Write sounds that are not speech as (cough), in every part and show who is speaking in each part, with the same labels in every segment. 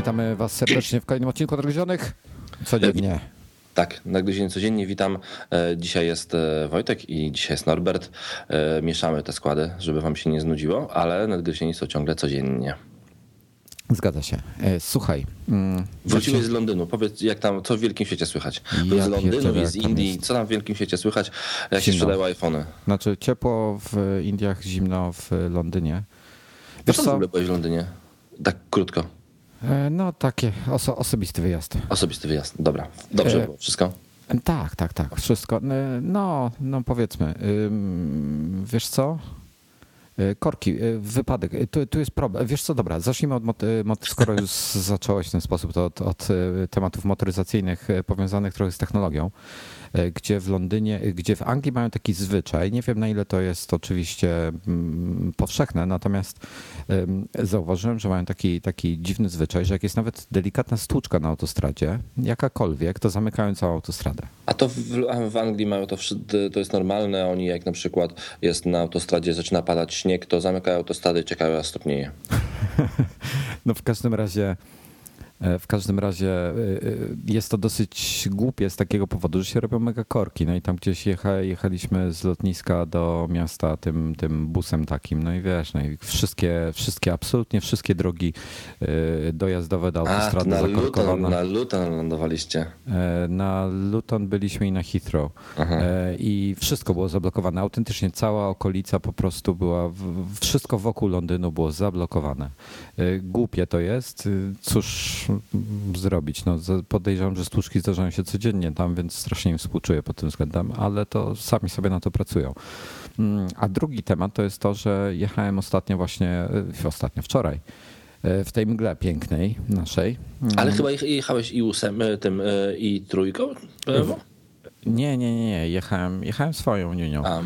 Speaker 1: Witamy Was serdecznie w kolejnym odcinku Odgryzionych. Codziennie.
Speaker 2: Tak, Nagryzienie codziennie. Witam. E, Dzisiaj jest e, Wojtek i dzisiaj jest Norbert. E, Mieszamy te składy, żeby wam się nie znudziło, ale nadgryzieni są ciągle codziennie.
Speaker 1: Zgadza się. Słuchaj. mm,
Speaker 2: Wróciłeś z Londynu. Powiedz, jak tam, co w wielkim świecie słychać?
Speaker 1: Ja
Speaker 2: z Londynu i z Indii. Co tam w wielkim świecie słychać? Jak się sprzedają iPhony?
Speaker 1: Znaczy ciepło w Indiach, zimno w Londynie.
Speaker 2: Wiesz, co w ogóle byłeś w Londynie? Tak krótko.
Speaker 1: E, No takie oso, osobisty wyjazd.
Speaker 2: Osobisty wyjazd. Dobra. Dobrze
Speaker 1: E,
Speaker 2: było. Wszystko?
Speaker 1: Tak, tak, tak. Wszystko. E, No, no powiedzmy. Wiesz co? Korki, wypadek. Tu, tu jest problem. Wiesz co, dobra, zacznijmy od, skoro już (laughs) zacząłeś w ten sposób, to od, od tematów motoryzacyjnych powiązanych trochę z technologią, gdzie w Londynie, e, gdzie w Anglii mają taki zwyczaj, nie wiem na ile to jest oczywiście mm, powszechne, natomiast em, zauważyłem, że mają taki, taki dziwny zwyczaj, że jak jest nawet delikatna stłuczka na autostradzie, jakakolwiek, to zamykają całą autostradę.
Speaker 2: A to w, w Anglii mają to, to jest normalne. Oni jak na przykład jest na autostradzie, zaczyna padać śnieg, to zamykają autostrady i czekają aż stopnieje. (laughs)
Speaker 1: No w każdym razie e, w każdym razie e, e, jest to dosyć głupie z takiego powodu, że się robią mega korki. No i tam gdzieś jecha, jechaliśmy z lotniska do miasta tym, tym busem takim, no i wiesz, no i wszystkie, wszystkie, absolutnie wszystkie drogi e, dojazdowe do autostrady
Speaker 2: na Luton, na Luton lądowaliście.
Speaker 1: E, Na Luton byliśmy i na Heathrow
Speaker 2: Aha.
Speaker 1: E, i wszystko było zablokowane. Autentycznie cała okolica po prostu była, wszystko wokół Londynu było zablokowane. E, Głupie to jest. E, Cóż zrobić? No, podejrzewam, że stłuczki zdarzają się codziennie tam, więc strasznie im współczuję pod tym względem, ale to sami sobie na to pracują. Mm, A drugi temat to jest to, że jechałem ostatnio właśnie, e, ostatnio, wczoraj, e, w tej mgle pięknej naszej.
Speaker 2: Ale chyba jech- jechałeś i ósem, e, tym i trójką?
Speaker 1: Nie, nie, nie, nie. Jechałem, jechałem swoją E,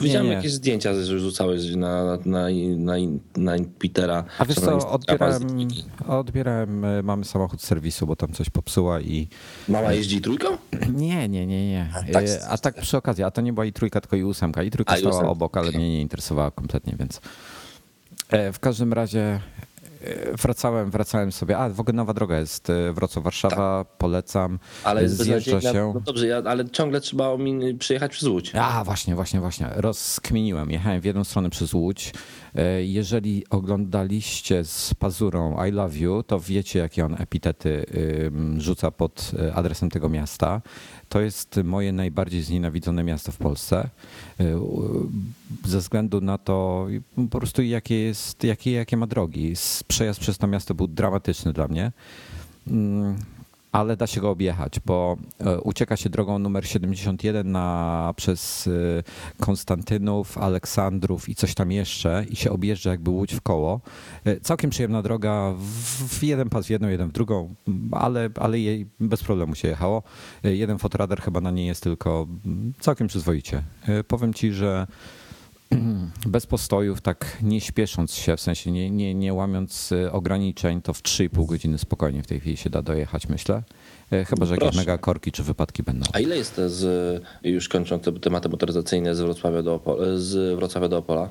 Speaker 2: widziałem
Speaker 1: nie, nie.
Speaker 2: jakieś zdjęcia, że rzucałeś na, na, na, na, na Petera.
Speaker 1: A wiesz co, odbierałem, odbierałem, e, mamy samochód z serwisu, bo tam coś popsuła i
Speaker 2: Mama jeździ trójką?
Speaker 1: nie, nie, nie, nie.
Speaker 2: tak,
Speaker 1: E, A tak przy okazji, a to nie była i trójka, tylko i ósemka. I trójka stała obok, ale mnie nie interesowała kompletnie, więc E, w każdym razie e, wracałem, wracałem sobie, a w ogóle nowa droga jest e, Wrocław-Warszawa, polecam,
Speaker 2: Ale jest
Speaker 1: zjeżdża się.
Speaker 2: No dobrze, ja, ale ciągle trzeba omin- przyjechać przez Łódź.
Speaker 1: A, właśnie, właśnie, właśnie. Rozkminiłem. Jechałem w jedną stronę przez Łódź. E, Jeżeli oglądaliście z Pazurą I Love You, to wiecie, jakie on epitety rzuca pod e, adresem tego miasta. To jest moje najbardziej znienawidzone miasto w Polsce. E, Ze względu na to, po prostu jakie, jest, jakie, jakie ma drogi. S- Przejazd przez to miasto był dramatyczny dla mnie. Mm, ale da się go objechać, bo e, ucieka się drogą numer 71 na, przez e, Konstantynów, Aleksandrów i coś tam jeszcze i się objeżdża jakby łódź w koło. E, Całkiem przyjemna droga, w, jeden pas w jedną, jeden w drugą, ale, ale jej bez problemu się jechało. Jeden fotoradar chyba na niej jest tylko m, całkiem przyzwoicie. Powiem ci, że (clears throat) bez postojów, tak nie śpiesząc się, w sensie nie, nie, nie łamiąc y, ograniczeń, to w 3,5 godziny spokojnie w tej chwili się da dojechać, myślę. E, Chyba, że jakieś
Speaker 2: Proszę.
Speaker 1: mega korki czy wypadki będą.
Speaker 2: A ile jest z, już kończąc te tematy motoryzacyjne z Wrocławia do, z Wrocławia do Opola?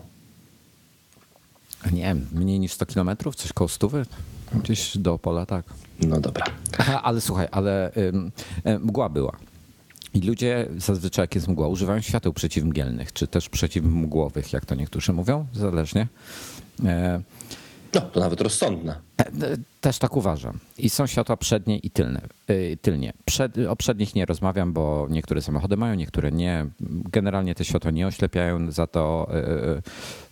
Speaker 1: Nie wiem, mniej niż 100 kilometrów, coś koło stówy? Gdzieś do Opola, tak.
Speaker 2: No dobra.
Speaker 1: Aha, ale słuchaj, ale ym, e, mgła była. I ludzie zazwyczaj, jak jest mgła, używają świateł przeciwmgielnych, czy też przeciwmgłowych, jak to niektórzy mówią, zależnie. E,
Speaker 2: No, to nawet rozsądne.
Speaker 1: Też tak uważam. I są światła przednie i tylne. y, tylnie. Przed, o przednich nie rozmawiam, bo niektóre samochody mają, niektóre nie. Generalnie te światła nie oślepiają, za to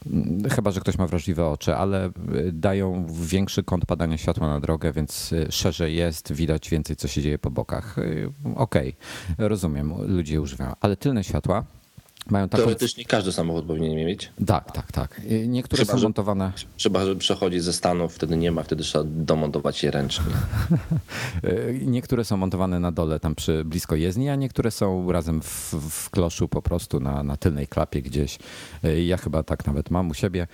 Speaker 1: y, y, chyba, że ktoś ma wrażliwe oczy, ale dają większy kąt padania światła na drogę, więc szerzej jest, widać więcej, co się dzieje po bokach. Okej, rozumiem, ludzie używają. Ale tylne światła mają taką...
Speaker 2: Teoretycznie każdy samochód powinien mieć.
Speaker 1: Tak, tak, tak. Niektóre
Speaker 2: Chyba,
Speaker 1: są
Speaker 2: że-
Speaker 1: montowane...
Speaker 2: Chyba, że przechodzi ze Stanów, wtedy nie ma, wtedy trzeba domontować je ręcznie. (laughs)
Speaker 1: Niektóre są montowane na dole, tam przy blisko jezdni, a niektóre są razem w, w kloszu po prostu na, na tylnej klapie gdzieś. Y, Ja chyba tak nawet mam u siebie.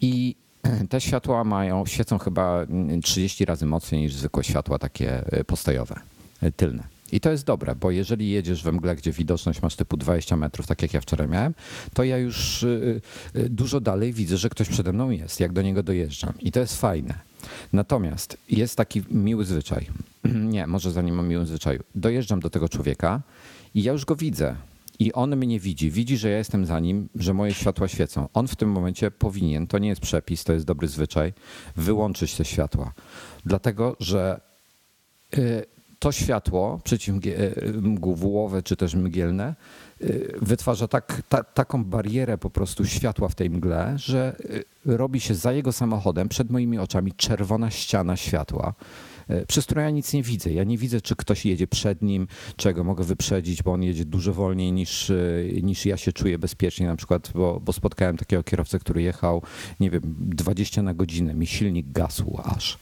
Speaker 1: I (clears throat) te światła mają, świecą chyba mm, 30 razy mocniej niż zwykłe światła takie y, postojowe, y, tylne. I to jest dobre, bo jeżeli jedziesz we mgle, gdzie widoczność masz typu 20 metrów, tak jak ja wczoraj miałem, to ja już y, y, dużo dalej widzę, że ktoś przede mną jest, jak do niego dojeżdżam. I to jest fajne. Natomiast jest taki miły zwyczaj. (clears throat) Nie, może zanim mam miły zwyczaju. Dojeżdżam do tego człowieka i ja już go widzę. I on mnie widzi, widzi, że ja jestem za nim, że moje światła świecą. On w tym momencie powinien, to nie jest przepis, to jest dobry zwyczaj, wyłączyć te światła. Dlatego, że y, to światło przeciwmgłowe czy też mgielne y, wytwarza tak, ta, taką barierę po prostu światła w tej mgle, że y, robi się za jego samochodem przed moimi oczami czerwona ściana światła przez którą ja nic nie widzę. Ja nie widzę, czy ktoś jedzie przed nim, czego mogę wyprzedzić, bo on jedzie dużo wolniej niż, niż ja się czuję bezpiecznie, na przykład, bo, bo spotkałem takiego kierowcę, który jechał, nie wiem, 20 na godzinę, mi silnik gasł aż.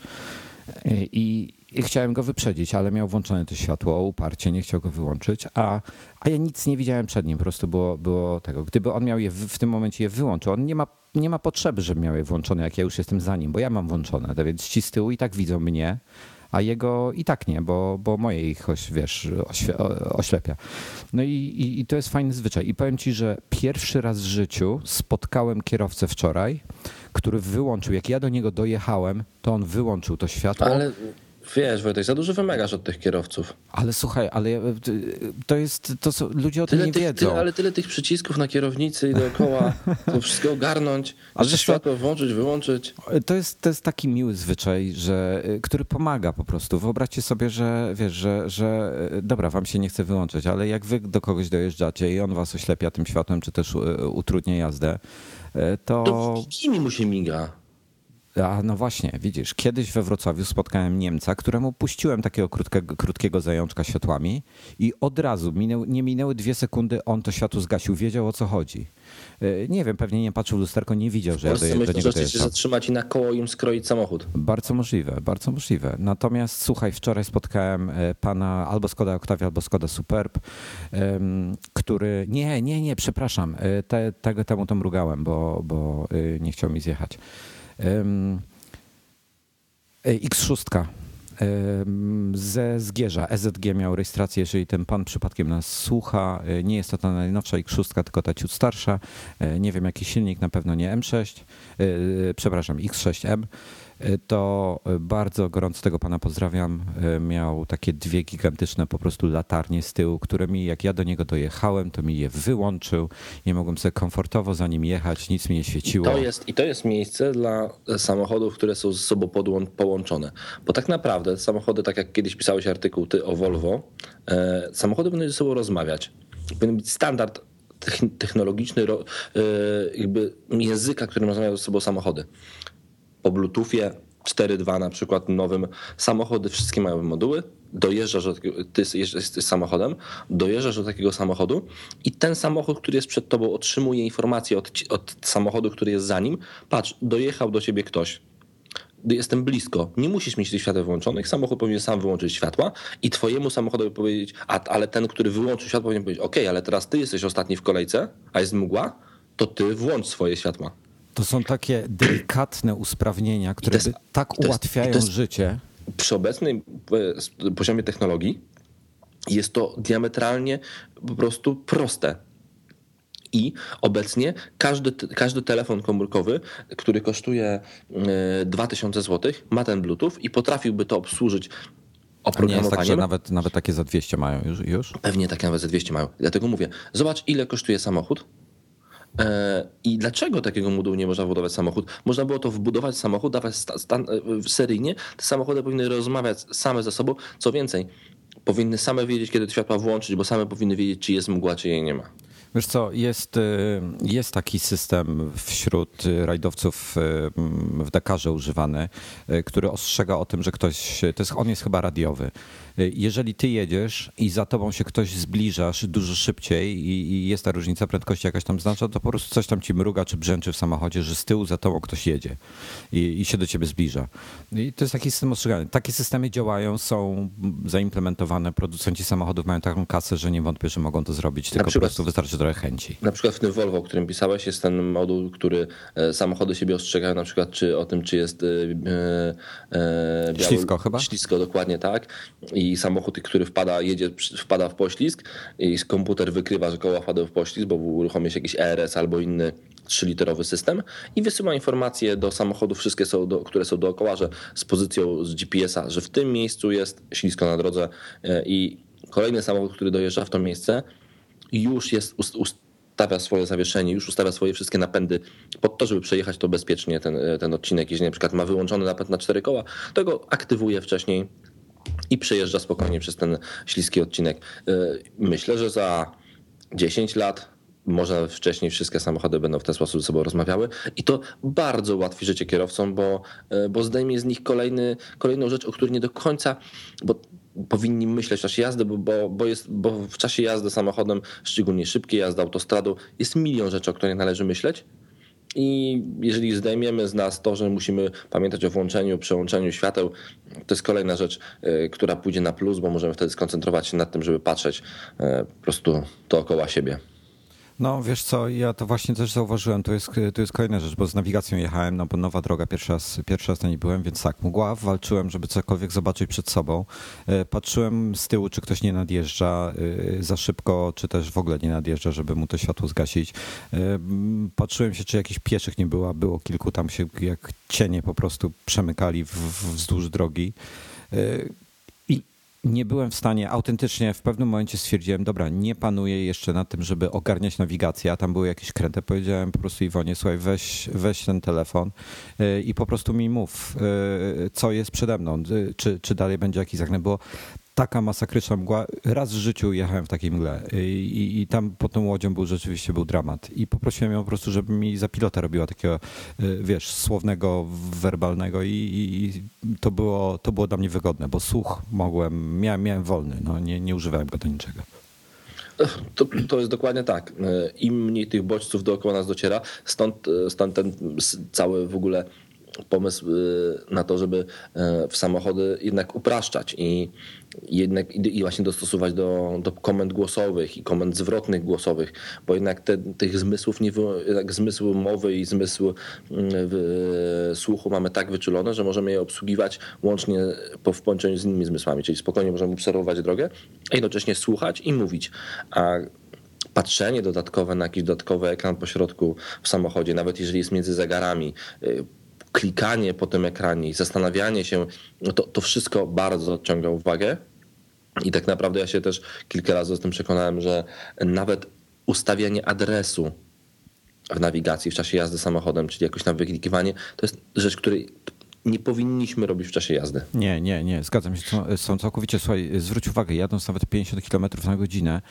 Speaker 1: I, i chciałem go wyprzedzić, ale miał włączone to światło uparcie, nie chciał go wyłączyć, a, a ja nic nie widziałem przed nim, po prostu było, było tego. Gdyby on miał je w, w tym momencie je wyłączył, on nie ma, nie ma potrzeby, żeby miał je włączone, jak ja już jestem za nim, bo ja mam włączone, to więc ci z tyłu i tak widzą mnie, a jego i tak nie, bo, bo moje ich, wiesz, oślepia. No i, i, i to jest fajny zwyczaj. I powiem ci, że pierwszy raz w życiu spotkałem kierowcę wczoraj, który wyłączył, jak ja do niego dojechałem, to on wyłączył to światło.
Speaker 2: Ale Wiesz, Wojtek, za dużo wymagasz od tych kierowców.
Speaker 1: Ale słuchaj, ale to jest, to są, ludzie o tyle tym nie
Speaker 2: tych,
Speaker 1: wiedzą.
Speaker 2: Tyle, ale tyle tych przycisków na kierownicy i dookoła, to wszystko ogarnąć, (laughs) ale światło włączyć, wyłączyć.
Speaker 1: To jest, to jest taki miły zwyczaj, że, który pomaga po prostu. Wyobraźcie sobie, że wiesz, że, że dobra, wam się nie chce wyłączyć, ale jak wy do kogoś dojeżdżacie i on was oślepia tym światłem, czy też utrudnia jazdę, to...
Speaker 2: To kim mu się miga?
Speaker 1: A no właśnie, widzisz, kiedyś we Wrocławiu spotkałem Niemca, któremu puściłem takiego krótkiego, krótkiego zajączka światłami i od razu, minęły, nie minęły dwie sekundy, on to światło zgasił, wiedział o co chodzi. E, nie wiem, pewnie nie patrzył w lusterko, nie widział, że ja do,
Speaker 2: myślę,
Speaker 1: do niego
Speaker 2: że się zatrzymać i na koło im skroić samochód.
Speaker 1: Bardzo możliwe, bardzo możliwe. Natomiast słuchaj, wczoraj spotkałem e, pana albo Skoda Octavia, albo Skoda Superb, który... Nie, nie, nie, przepraszam, e, te, tego temu to mrugałem, bo, bo nie chciał mi zjechać. X6 ze Zgierza. EZG miał rejestrację, jeżeli ten pan przypadkiem nas słucha. E, nie jest to ta najnowsza X6, tylko ta ciut starsza. E, nie wiem jaki silnik, na pewno nie M6, e, przepraszam, X6M to bardzo gorąco tego pana pozdrawiam. Miał takie dwie gigantyczne po prostu latarnie z tyłu, które mi, jak ja do niego dojechałem, to mi je wyłączył. Nie mogłem sobie komfortowo za nim jechać, nic mi nie świeciło.
Speaker 2: I to jest, i to jest miejsce dla samochodów, które są ze sobą połączone. Bo tak naprawdę samochody, tak jak kiedyś pisałeś artykuł ty o Volvo, e, samochody powinny ze sobą rozmawiać. Powinien być standard technologiczny e, jakby języka, którym rozmawiają ze sobą samochody po Bluetoothie 4.2 na przykład nowym. Samochody wszystkie mają moduły, dojeżdżasz do ty jesteś samochodem, dojeżdżasz do takiego samochodu i ten samochód, który jest przed tobą otrzymuje informację od, od samochodu, który jest za nim, patrz, dojechał do ciebie ktoś, jestem blisko, nie musisz mieć tych świateł włączonych, samochód powinien sam wyłączyć światła i twojemu samochodowi powiedzieć, a, ale ten, który wyłączył światło powinien powiedzieć, ok, ale teraz ty jesteś ostatni w kolejce, a jest mgła, to ty włącz swoje światła.
Speaker 1: To są takie delikatne usprawnienia, które jest, tak ułatwiają jest, życie.
Speaker 2: Przy obecnym e, poziomie technologii jest to diametralnie po prostu proste. I obecnie każdy, każdy telefon komórkowy, który kosztuje 2000 e, zł, ma ten Bluetooth i potrafiłby to obsłużyć oprogramowaniem.
Speaker 1: A nie jest tak, nawet, nawet takie za 200 mają już, już?
Speaker 2: Pewnie takie nawet za 200 mają. Dlatego mówię, zobacz ile kosztuje samochód, I dlaczego takiego modułu nie można wbudować samochód? Można było to wbudować samochód, dawać stan, e, seryjnie. Te samochody powinny rozmawiać same ze sobą. Co więcej, powinny same wiedzieć, kiedy światła włączyć, bo same powinny wiedzieć, czy jest mgła, czy jej nie ma.
Speaker 1: Wiesz co, jest, y, jest taki system wśród rajdowców y, w Dakarze używany, y, który ostrzega o tym, że ktoś, to jest, on jest chyba radiowy, jeżeli ty jedziesz i za tobą się ktoś zbliżasz dużo szybciej i, i jest ta różnica prędkości jakaś tam znaczna, to po prostu coś tam ci mruga czy brzęczy w samochodzie, że z tyłu za tobą ktoś jedzie i, i się do ciebie zbliża. I to jest taki system ostrzegany. Takie systemy działają, są zaimplementowane. Producenci samochodów mają taką kasę, że nie wątpię, że mogą to zrobić, tylko po prostu wystarczy trochę chęci.
Speaker 2: Na przykład w tym Volvo, o którym pisałeś, jest ten moduł, który e, samochody siebie ostrzegają na przykład czy o tym, czy jest e,
Speaker 1: e, biały, ślisko chyba?
Speaker 2: Ślisko, dokładnie tak. I samochód, który wpada, jedzie, wpada w poślizg i komputer wykrywa, że koła wpadły w poślizg, bo uruchomi się jakiś ERS albo inny 3-literowy system i wysyła informacje do samochodów, wszystkie są do, które są dookoła, że z pozycją z GPS-a, że w tym miejscu jest ślisko na drodze i kolejny samochód, który dojeżdża w to miejsce, już jest ustawia swoje zawieszenie, już ustawia swoje wszystkie napędy pod to, żeby przejechać to bezpiecznie ten, ten odcinek. Jeżeli na przykład ma wyłączony napęd na cztery koła, to go aktywuje wcześniej i przejeżdża spokojnie przez ten śliski odcinek. E, myślę, że za 10 lat może wcześniej wszystkie samochody będą w ten sposób ze sobą rozmawiały i to bardzo ułatwi życie kierowcom, bo, e, bo zdejmie z nich kolejny, kolejną rzecz, o której nie do końca, bo powinni myśleć w czasie jazdy, bo, bo, jest, bo w czasie jazdy samochodem, szczególnie szybkiej jazdy autostradą, jest milion rzeczy, o których należy myśleć. I jeżeli zdejmiemy z nas to, że musimy pamiętać o włączeniu, przełączeniu świateł, to jest kolejna rzecz, e, która pójdzie na plus, bo możemy wtedy skoncentrować się nad tym, żeby patrzeć e, po prostu dookoła siebie.
Speaker 1: No wiesz co, ja to właśnie też zauważyłem, to jest, to jest kolejna rzecz, bo z nawigacją jechałem, no bo nowa droga, pierwszy raz, pierwszy raz na niej byłem, więc tak, mgła, walczyłem, żeby cokolwiek zobaczyć przed sobą. E, patrzyłem z tyłu, czy ktoś nie nadjeżdża e, za szybko, czy też w ogóle nie nadjeżdża, żeby mu to światło zgasić. E, patrzyłem się, czy jakichś pieszych nie było, było kilku tam się jak cienie po prostu przemykali wzdłuż drogi nie byłem w stanie, autentycznie w pewnym momencie stwierdziłem, dobra, nie panuję jeszcze nad tym, żeby ogarniać nawigację, a tam były jakieś kręty, powiedziałem po prostu Iwonie, słuchaj, weź, weź ten telefon y, i po prostu mi mów, y, co jest przede mną, y, czy, czy dalej będzie jakiś zakręt, bo taka masakryczna mgła. Raz w życiu jechałem w takiej mgle i, i, tam pod tą łodzią był rzeczywiście był dramat. I poprosiłem ją po prostu, żeby mi za pilota robiła takiego, y, wiesz, słownego, werbalnego i, i, to, było, to było dla mnie wygodne, bo słuch mogłem, miałem, miałem wolny, no, nie, nie używałem go do niczego.
Speaker 2: To, to jest dokładnie tak. Im mniej tych bodźców dookoła nas dociera, stąd, stąd ten cały w ogóle pomysł na to, żeby w samochody jednak upraszczać i jednak i właśnie dostosować do, do komend głosowych i komend zwrotnych głosowych, bo jednak te, tych zmysłów, nie, jednak zmysł mowy i zmysł mm, w, słuchu mamy tak wyczulone, że możemy je obsługiwać łącznie po, w połączeniu z innymi zmysłami, czyli spokojnie możemy obserwować drogę, a jednocześnie słuchać i mówić. A patrzenie dodatkowe na jakiś dodatkowy ekran po środku w samochodzie, nawet jeżeli jest między zegarami, y, klikanie po tym ekranie i zastanawianie się, no to, to wszystko bardzo odciąga uwagę. I tak naprawdę ja się też kilka razy z tym przekonałem, że nawet ustawianie adresu w nawigacji w czasie jazdy samochodem, czyli jakoś tam wyklikiwanie, to jest rzecz, której nie powinniśmy robić w czasie jazdy.
Speaker 1: Nie, nie, nie, zgadzam się są całkowicie. Słuchaj, zwróć uwagę, jadąc nawet 50 km na godzinę,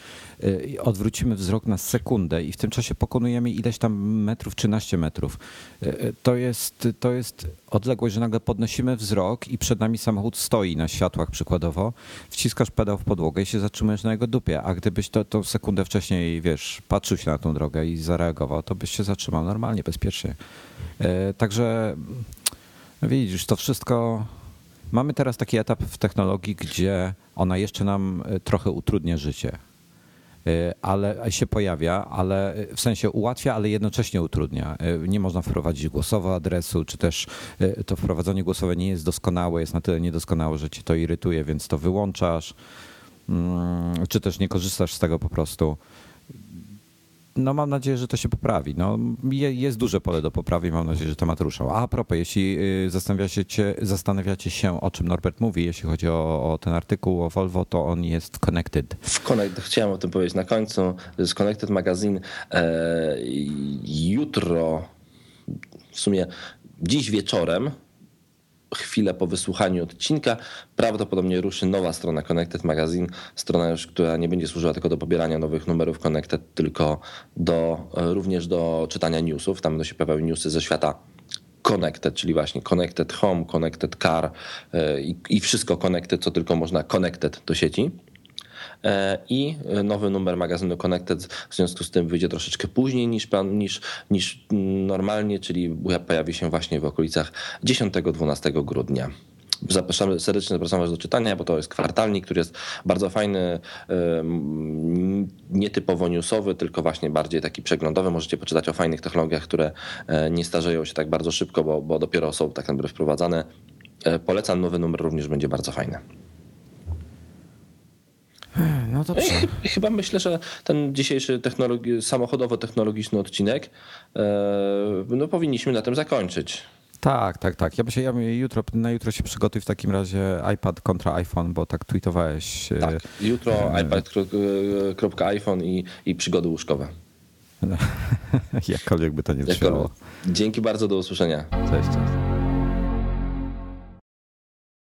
Speaker 1: y, odwrócimy wzrok na sekundę i w tym czasie pokonujemy ileś tam metrów, 13 metrów. Y, y, to jest, to jest odległość, że nagle podnosimy wzrok i przed nami samochód stoi na światłach przykładowo, wciskasz pedał w podłogę i się zatrzymujesz na jego dupie, a gdybyś to, to sekundę wcześniej, wiesz, patrzył się na tą drogę i zareagował, to byś się zatrzymał normalnie, bezpiecznie. Także no widzisz, to wszystko. Mamy teraz taki etap w technologii, gdzie ona jeszcze nam e, trochę utrudnia życie. E, ale się pojawia, ale e, w sensie ułatwia, ale jednocześnie utrudnia. Nie można wprowadzić głosowo adresu, czy też to wprowadzenie głosowe nie jest doskonałe, jest na tyle niedoskonałe, że ci to irytuje, więc to wyłączasz, mm, czy też nie korzystasz z tego po prostu no mam nadzieję, że to się poprawi. No, jest duże pole do poprawy i mam nadzieję, że temat ruszał. A, a propos, jeśli y, zastanawiacie, zastanawiacie się, o czym Norbert mówi, jeśli chodzi o, o ten artykuł o Volvo, to on jest Connected.
Speaker 2: W chciałem o tym powiedzieć na końcu. Z Connected Magazine e, jutro, w sumie dziś wieczorem, chwilę po wysłuchaniu odcinka prawdopodobnie ruszy nowa strona Connected Magazine, strona już, która nie będzie służyła tylko do pobierania nowych numerów Connected, tylko do, również do czytania newsów. Tam będą się pojawiały newsy ze świata Connected, czyli właśnie Connected Home, Connected Car e, i, i wszystko Connected, co tylko można Connected do sieci. E, i nowy numer magazynu Connected w związku z tym wyjdzie troszeczkę później niż, niż, niż normalnie, czyli pojawi się właśnie w okolicach 10-12 grudnia. Zapraszamy, serdecznie zapraszamy Was do czytania, bo to jest kwartalnik, który jest bardzo fajny, nietypowo newsowy, tylko właśnie bardziej taki przeglądowy. Możecie poczytać o fajnych technologiach, które e, nie starzeją się tak bardzo szybko, bo, bo dopiero są tak naprawdę wprowadzane. E, polecam, nowy numer również będzie bardzo fajny.
Speaker 1: No dobrze.
Speaker 2: I chyba myślę, że ten dzisiejszy technologi- samochodowo-technologiczny odcinek e, no, powinniśmy na tym zakończyć.
Speaker 1: Tak, tak, tak. Ja myślę, ja jutro, na jutro się przygotuj w takim razie iPad kontra iPhone, bo tak tweetowałeś. e,
Speaker 2: Tak, jutro iPad.iPhone i, i przygody łóżkowe. (laughs)
Speaker 1: Jakkolwiek by to nie brzmiało.
Speaker 2: Dzięki bardzo, do usłyszenia.
Speaker 1: Cześć, cześć.